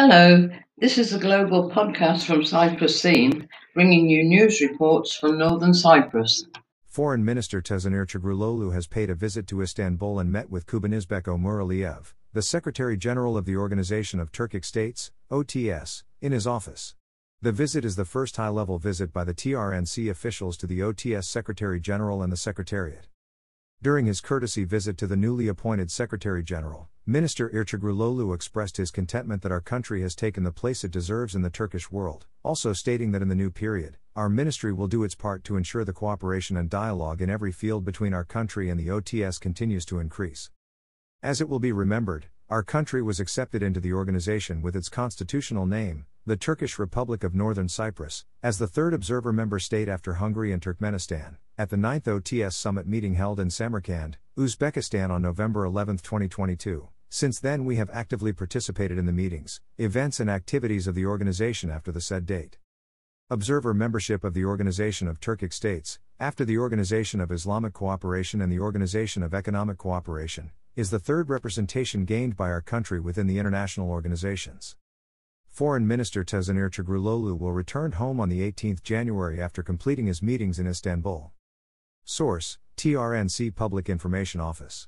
Hello, this is a global podcast from Cyprus Scene, bringing you news reports from northern Cyprus. Foreign Minister Tahsin Ertuğruloğlu has paid a visit to Istanbul and met with Kubanychbek Ömüraliyev, the Secretary General of the Organization of Turkic States, OTS, in his office. The visit is the first high level visit by the TRNC officials to the OTS Secretary General and the Secretariat. During his courtesy visit to the newly appointed Secretary General, Minister Ertuğruloğlu expressed his contentment that our country has taken the place it deserves in the Turkish world, also stating that in the new period, our ministry will do its part to ensure the cooperation and dialogue in every field between our country and the OTS continues to increase. As it will be remembered, our country was accepted into the organization with its constitutional name, the Turkish Republic of Northern Cyprus, as the third observer member state after Hungary and Turkmenistan, at the 9th OTS summit meeting held in Samarkand, Uzbekistan on November 11, 2022. Since then, we have actively participated in the meetings, events, and activities of the organization after the said date. Observer membership of the Organization of Turkic States, after the Organization of Islamic Cooperation and the Organization of Economic Cooperation, is the third representation gained by our country within the international organizations. Foreign Minister Tahsin Ertuğruloğlu will return home on the 18th January after completing his meetings in Istanbul. Source: TRNC Public Information Office.